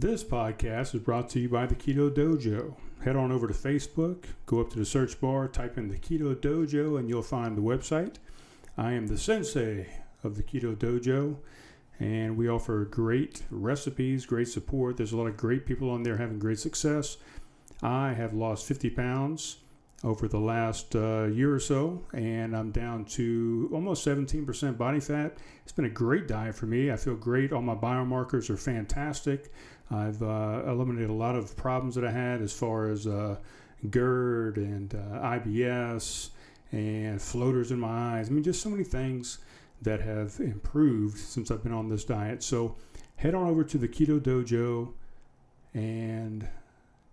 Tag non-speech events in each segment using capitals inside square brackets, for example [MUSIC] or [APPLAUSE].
This podcast is brought to you by the Keto Dojo. Head on over to Facebook, go up to the search bar, type in the Keto Dojo, and you'll find the website. I am the sensei of the Keto Dojo, and we offer great recipes, great support. There's a lot of great people on there having great success. I have lost 50 pounds over the last uh, year or so, and I'm down to almost 17% body fat. It's been a great diet for me. I feel great. All my biomarkers are fantastic. I've uh, eliminated a lot of problems that I had as far as uh, GERD and uh, IBS and floaters in my eyes. I mean, just so many things that have improved since I've been on this diet. So head on over to the Keto Dojo and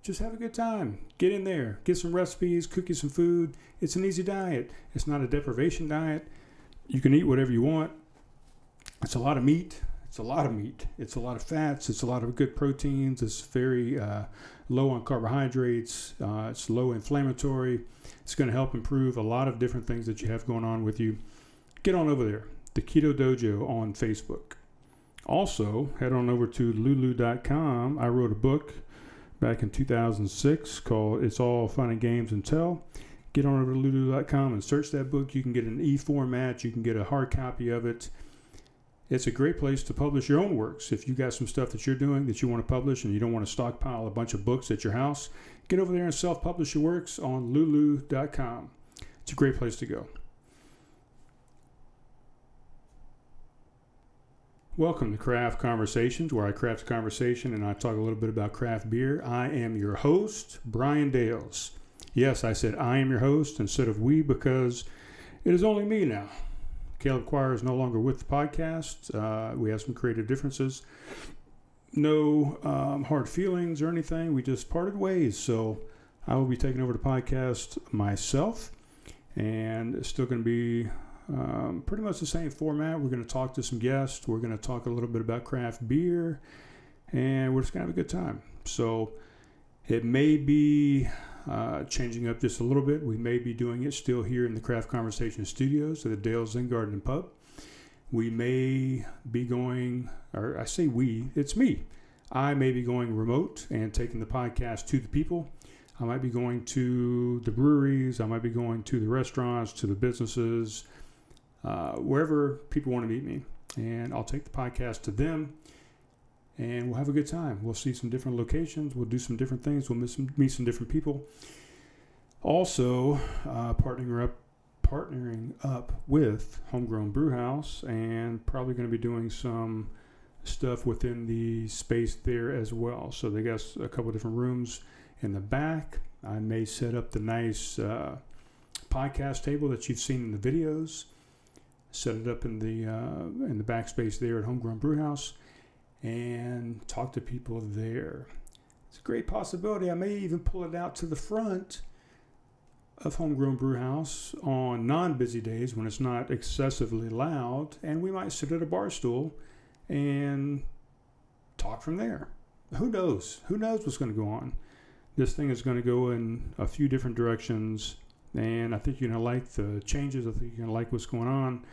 just have a good time. Get in there, get some recipes, cook you some food. It's an easy diet. It's not a deprivation diet. You can eat whatever you want. It's a lot of meat. It's a lot of meat. It's a lot of fats. It's a lot of good proteins. It's very uh, low on carbohydrates. Uh, it's low inflammatory. It's going to help improve a lot of different things that you have going on with you. Get on over there, the Keto Dojo on Facebook. Also, head on over to lulu.com. I wrote a book back in 2006 called It's All Fun and Games Until. Get on over to lulu.com and search that book. You can get an e format, you can get a hard copy of it. It's a great place to publish your own works. If you got some stuff that you're doing that you want to publish and you don't want to stockpile a bunch of books at your house, get over there and self publish your works on lulu.com. It's a great place to go. Welcome to Craft Conversations, where I craft a conversation and I talk a little bit about craft beer. I am your host, Brian Dales. Yes, I said I am your host instead of we because it is only me now. Caleb Quire is no longer with the podcast. Uh, we have some creative differences. No um, hard feelings or anything. We just parted ways. So I will be taking over the podcast myself and it's still going to be um, pretty much the same format. We're going to talk to some guests. We're going to talk a little bit about craft beer, and we're just going to have a good time. So it may be uh, changing up just a little bit. We may be doing it still here in the Craft Conversation Studios at the Dale Zen Garden and Pub. We may be going, or I say we, it's me. I may be going remote and taking the podcast to the people. I might be going to the breweries. I might be going to the restaurants, to the businesses, uh, wherever people want to meet me. And I'll take the podcast to them and we'll have a good time. We'll see some different locations. We'll do some different things. We'll meet some, meet some different people. Also, uh, partnering up, partnering up with Homegrown Brewhouse and probably going to be doing some stuff within the space there as well. So they got a couple different rooms in the back. I may set up the nice uh, podcast table that you've seen in the videos set it up in the uh, in the backspace there at Homegrown Brewhouse, and talk to people there. It's a great possibility. I may even pull it out to the front of Homegrown Brewhouse on non-busy days when it's not excessively loud, and we might sit at a bar stool and talk from there. Who knows? Who knows what's going to go on? This thing is going to go in a few different directions, and I think you're going to like the changes. I think you're going to like what's going on.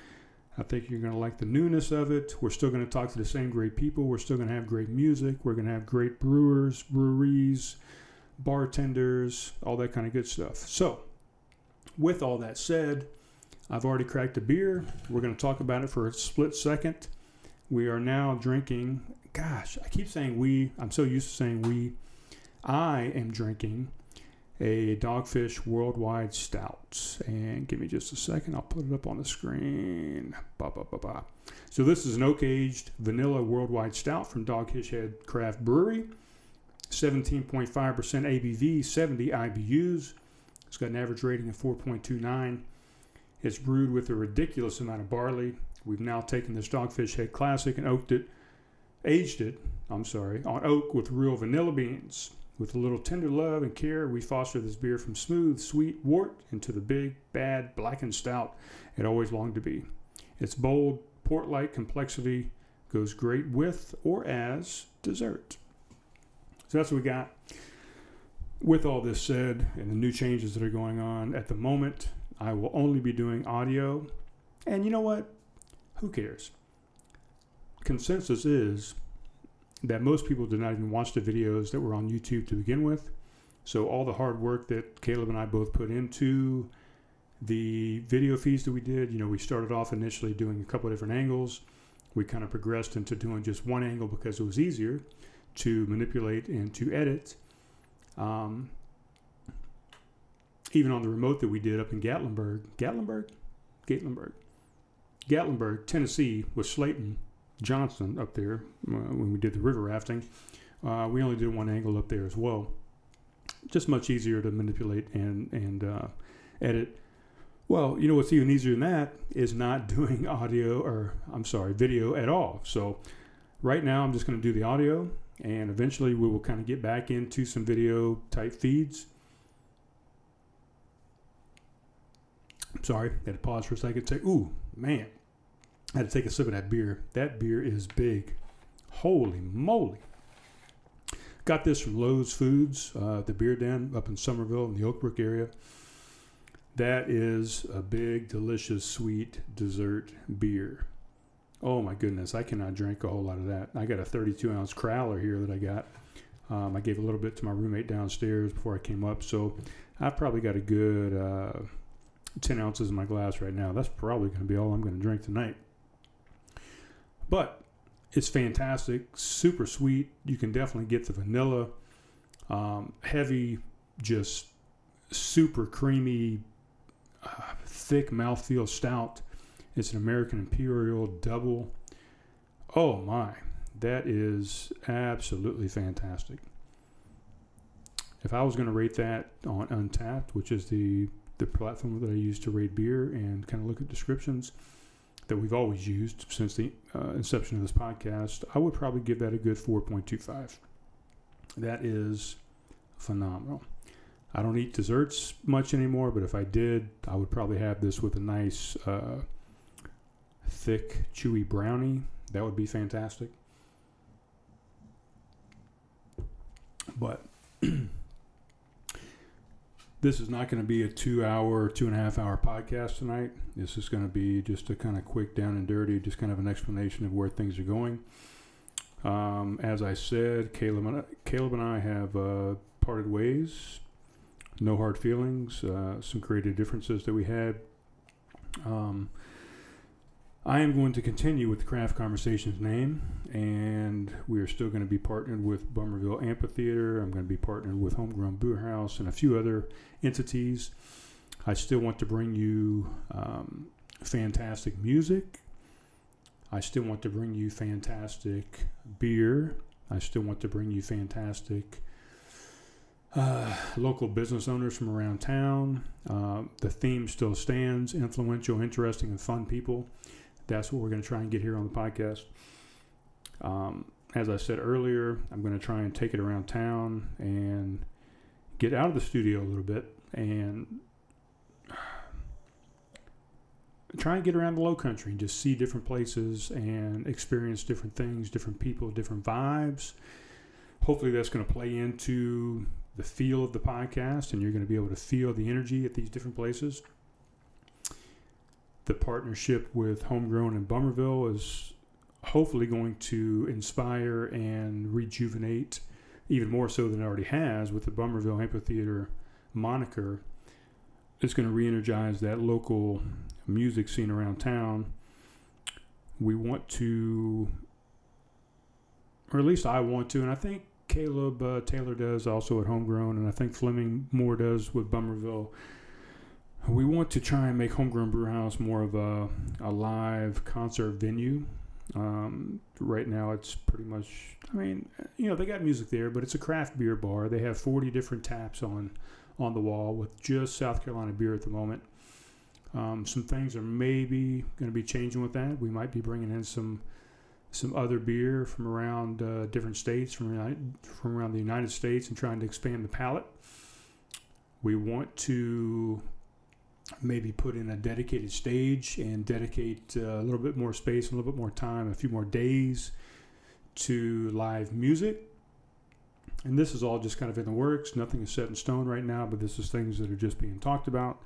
I think you're going to like the newness of it. We're still going to talk to the same great people. We're still going to have great music. We're going to have great brewers, breweries, bartenders, all that kind of good stuff. So, with all that said, I've already cracked a beer. We're going to talk about it for a split second. We are now drinking, gosh, I keep saying we. I'm so used to saying we. I am drinking a Dogfish Worldwide Stout. And give me just a second, I'll put it up on the screen. Bah, bah, bah, bah. So, this is an oak aged vanilla Worldwide Stout from Dogfish Head Craft Brewery. 17.5% ABV, 70 IBUs. It's got an average rating of 4.29. It's brewed with a ridiculous amount of barley. We've now taken this Dogfish Head Classic and oaked it, aged it, I'm sorry, on oak with real vanilla beans. With a little tender love and care, we foster this beer from smooth, sweet wort into the big, bad, blackened stout it always longed to be. Its bold, port like complexity goes great with or as dessert. So that's what we got. With all this said, and the new changes that are going on at the moment, I will only be doing audio. And you know what? Who cares? Consensus is that most people did not even watch the videos that were on YouTube to begin with. So all the hard work that Caleb and I both put into the video feeds that we did, you know, we started off initially doing a couple of different angles. We kind of progressed into doing just one angle because it was easier to manipulate and to edit. Um, even on the remote that we did up in Gatlinburg, Gatlinburg, Gatlinburg, Gatlinburg, Tennessee, with Slayton Johnson up there uh, when we did the river rafting. Uh, we only did one angle up there as well. Just much easier to manipulate and and uh, edit. Well, you know what's even easier than that is not [LAUGHS] doing audio or I'm sorry, video at all. So right now I'm just going to do the audio and eventually we will kind of get back into some video type feeds. I'm Sorry, had to pause for a second. Say, ooh, man, I had to take a sip of that beer. That beer is big. Holy moly. Got this from Lowes Foods, uh, the beer den up in Summerville in the Oakbrook area. That is a big, delicious, sweet dessert beer. Oh my goodness, I cannot drink a whole lot of that. I got a 32 ounce crowler here that I got. Um, I gave a little bit to my roommate downstairs before I came up, so I've probably got a good uh, 10 ounces in my glass right now. That's probably going to be all I'm going to drink tonight. But it's fantastic, super sweet. You can definitely get the vanilla, um, heavy, just super creamy, uh, thick mouthfeel stout. It's an American Imperial double. Oh my, that is absolutely fantastic. If I was going to rate that on Untappd, which is the the platform that I use to rate beer and kind of look at descriptions that we've always used since the uh, inception of this podcast, I would probably give that a good 4.25. That is phenomenal. I don't eat desserts much anymore, but if I did, I would probably have this with a nice, uh, thick, chewy brownie. That would be fantastic. But this is not going to be a two hour, two and a half hour podcast tonight. This is going to be just a kind of quick, down and dirty, just kind of an explanation of where things are going. Um, as I said, Caleb and I, Caleb and I have uh, parted ways. No hard feelings. Uh, some creative differences that we had. Um, I am going to continue with the Craft Conversations name, and we are still going to be partnered with Bummerville Amphitheater. I'm going to be partnered with Homegrown Brew House and a few other entities. I still want to bring you um, fantastic music. I still want to bring you fantastic beer. I still want to bring you fantastic uh, local business owners from around town. Uh, the theme still stands influential, interesting, and fun people that's what we're going to try and get here on the podcast. Um, as I said earlier, I'm going to try and take it around town and get out of the studio a little bit and [SIGHS] try and get around the low country and just see different places and experience different things, different people, different vibes. Hopefully, that's going to play into the feel of the podcast and you're going to be able to feel the energy at these different places the partnership with Homegrown and Bummerville is hopefully going to inspire and rejuvenate even more so than it already has with the Bummerville Amphitheater moniker. It's going to re energize that local music scene around town. We want to, or at least I want to, and I think Caleb uh, Taylor does also at Homegrown, and I think Fleming Moore does with Bummerville we want to try and make Homegrown Brewhouse more of a, a live concert venue. Um, right now, it's pretty much, I mean, you know, they got music there, but it's a craft beer bar. They have 40 different taps on, on the wall with just South Carolina beer at the moment. Um, some things are maybe going to be changing with that. We might be bringing in some some other beer from around uh, different states, from from around the United States, and trying to expand the palate. We want to maybe put in a dedicated stage and dedicate uh, a little bit more space, a little bit more time, a few more days to live music. And this is all just kind of in the works. Nothing is set in stone right now, but this is things that are just being talked about.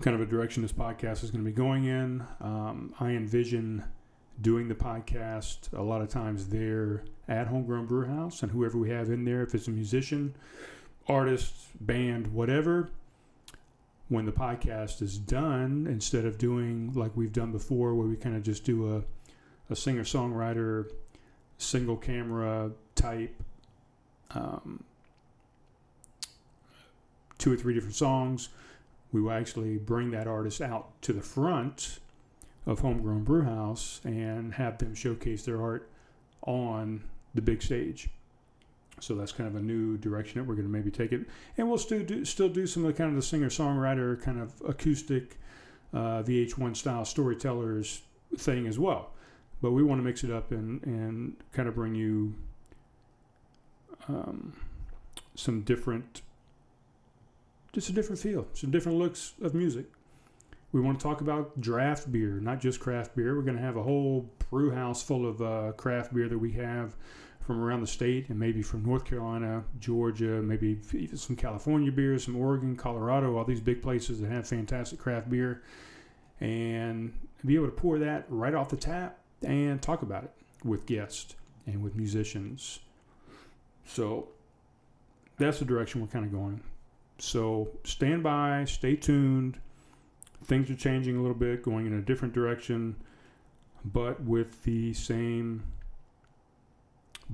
Kind of a direction this podcast is going to be going in. Um, I envision doing the podcast. A lot of times they're at Homegrown Brew House, and whoever we have in there, if it's a musician, artist, band, whatever, when the podcast is done, instead of doing like we've done before, where we kind of just do a, a singer songwriter, single camera type, um, two or three different songs, we will actually bring that artist out to the front of Homegrown Brewhouse and have them showcase their art on the big stage. So that's kind of a new direction that we're going to maybe take it, and we'll still do still do some of the kind of the singer songwriter kind of acoustic uh, VH1 style storytellers thing as well. But we want to mix it up and and kind of bring you um, some different, just a different feel, some different looks of music. We want to talk about draft beer, not just craft beer. We're going to have a whole brew house full of uh, craft beer that we have from around the state and maybe from North Carolina, Georgia, maybe even some California beers, some Oregon, Colorado, all these big places that have fantastic craft beer. And be able to pour that right off the tap and talk about it with guests and with musicians. So that's the direction we're kind of going. So stand by, stay tuned things are changing a little bit, going in a different direction, but with the same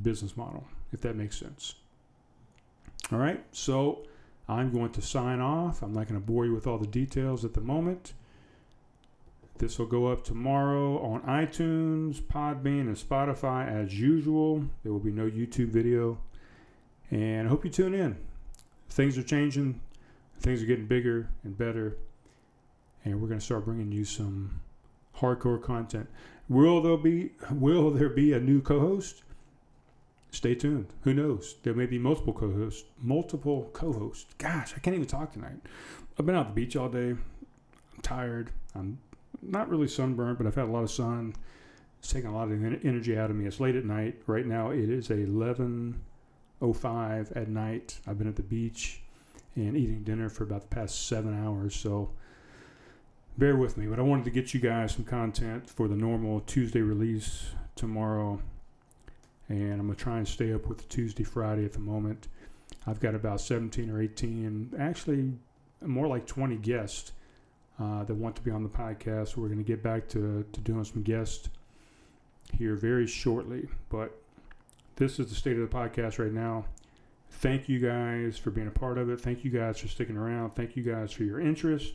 business model, if that makes sense. All right, so I'm going to sign off. I'm not going to bore you with all the details at the moment. This will go up tomorrow on iTunes, Podbean, and Spotify as usual. There will be no YouTube video. And I hope you tune in. Things are changing, things are getting bigger and better and we're going to start bringing you some hardcore content. Will there be will there be a new co-host? Stay tuned. Who knows? There may be multiple co-hosts. Multiple co-hosts. Gosh, I can't even talk tonight. I've been out the beach all day. I'm tired. I'm not really sunburned, but I've had a lot of sun. It's taking a lot of energy out of me. It's late at night. Right now it is 11:05 at night. I've been at the beach and eating dinner for about the past seven hours. So bear with me, but I wanted to get you guys some content for the normal Tuesday release tomorrow. And I'm going to try and stay up with Tuesday, Friday at the moment. I've got about 17 or 18, actually more like 20 guests uh, that want to be on the podcast. We're going to get back to, to doing some guests here very shortly. But this is the state of the podcast right now. Thank you guys for being a part of it. Thank you guys for sticking around. Thank you guys for your interest